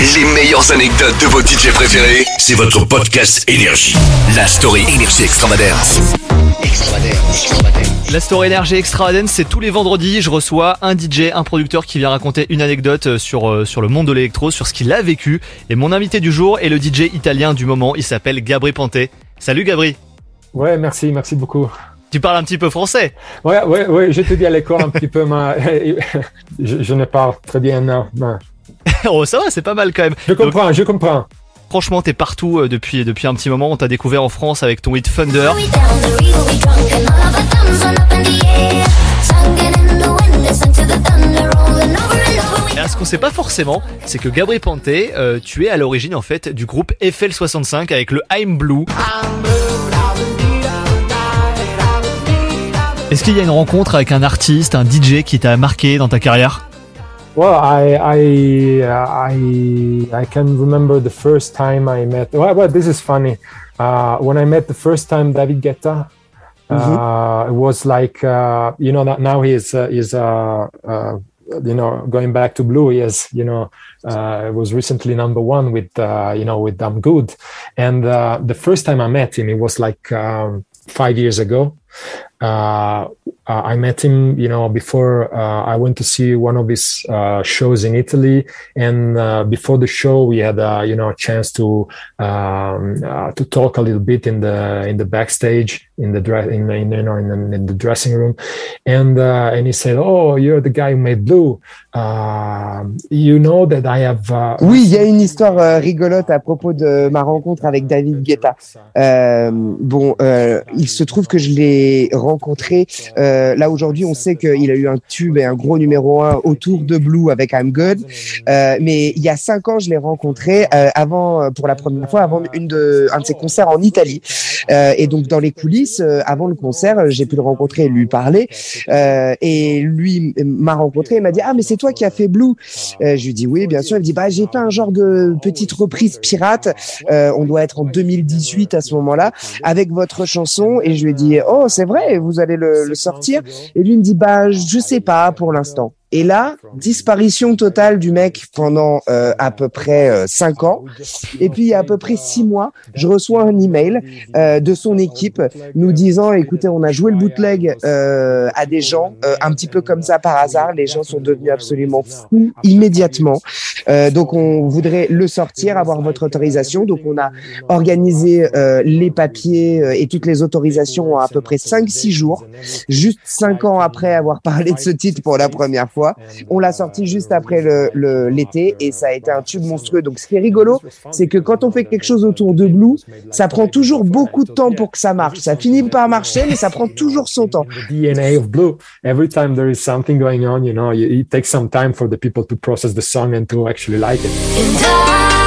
Les meilleures anecdotes de vos DJ préférés, c'est votre podcast Énergie. La story Énergie Extravagance. La Story Énergie Extravagance, c'est tous les vendredis. Je reçois un DJ, un producteur qui vient raconter une anecdote euh, sur, euh, sur le monde de l'électro, sur ce qu'il a vécu. Et mon invité du jour est le DJ italien du moment. Il s'appelle Gabri Panté. Salut Gabri. Ouais, merci, merci beaucoup. Tu parles un petit peu français Ouais, ouais, ouais, je te dis à l'école un petit peu, mais je, je ne parle très bien, non. non. Oh, ça va, c'est pas mal quand même. Je comprends, je comprends. Franchement, t'es partout euh, depuis, depuis un petit moment. On t'a découvert en France avec ton hit Thunder. Et ce qu'on sait pas forcément, c'est que Gabri Panté, euh, tu es à l'origine en fait du groupe FL65 avec le I'm Blue. Est-ce qu'il y a une rencontre avec un artiste, un DJ qui t'a marqué dans ta carrière? Well, I, I, I, I can remember the first time I met. Well, well this is funny. Uh, when I met the first time David Guetta, uh, it was like uh, you know that now he is uh, is uh, uh, you know going back to blue. He is you know uh, was recently number one with uh, you know with I'm Good, and uh, the first time I met him, it was like um, five years ago. Uh, uh, I met him, you know, before uh, I went to see one of his uh, shows in Italy, and uh, before the show, we had, you know, a chance to um, uh, to talk a little bit in the in the backstage, in the dress, in, in you know, in the, in the dressing room, and and he said, "Oh, you're the guy who made Blue. Uh, you know that I have." Oui, il y a une histoire euh, rigolote à propos de ma rencontre avec David Guetta. Euh, bon, euh, il se trouve que je l'ai rencontré. euh, là aujourd'hui, on sait qu'il a eu un tube et un gros numéro un autour de Blue avec I'm Good. Euh, mais il y a cinq ans, je l'ai rencontré euh, avant, euh, pour la première fois, avant une de, un de ses concerts en Italie. Euh, et donc dans les coulisses, euh, avant le concert, euh, j'ai pu le rencontrer et lui parler. Et lui m'a rencontré et m'a dit ah mais c'est toi qui as fait Blue. Je lui dis oui bien sûr. Il me dit bah j'ai fait un genre de petite reprise pirate. On doit être en 2018 à ce moment-là avec votre chanson. Et je lui ai dit oh c'est vrai vous allez le, le sortir. Et lui me dit bah je sais pas pour l'instant. Et là, disparition totale du mec pendant euh, à peu près euh, cinq ans. Et puis, il y a à peu près six mois, je reçois un email euh, de son équipe nous disant, écoutez, on a joué le bootleg euh, à des gens, un petit peu comme ça par hasard. Les gens sont devenus absolument fous immédiatement. Donc, on voudrait le sortir, avoir votre autorisation. Donc, on a organisé les papiers et toutes les autorisations en à peu près 5-6 jours, juste cinq ans après avoir parlé de ce titre pour la première fois. On l'a sorti juste après le- le- l'été et ça a été un tube monstrueux. Donc, ce qui est rigolo, c'est que quand on fait quelque chose autour de Blue, ça prend toujours beaucoup de temps pour que ça marche. Ça finit par marcher, mais ça prend toujours son temps. DNA of Blue. Every time there is something going on, you know, it takes some time for the people to process the song and to actually like it.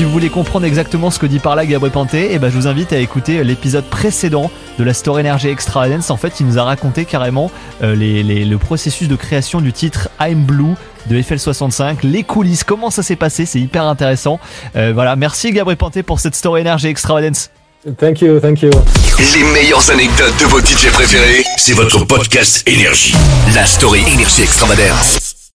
Si vous voulez comprendre exactement ce que dit par là Gabri Panté, eh ben je vous invite à écouter l'épisode précédent de la Story Energy Extra Dance. En fait, il nous a raconté carrément euh, les, les- le processus de création du titre I'm Blue de FL65, les coulisses, comment ça s'est passé, c'est hyper intéressant. Euh, voilà, merci Gabri Panté pour cette Story Energy Extra Dance. Thank you, thank you. Les meilleures anecdotes de vos DJ préférés, c'est votre podcast Énergie. La story Énergie Extravagance.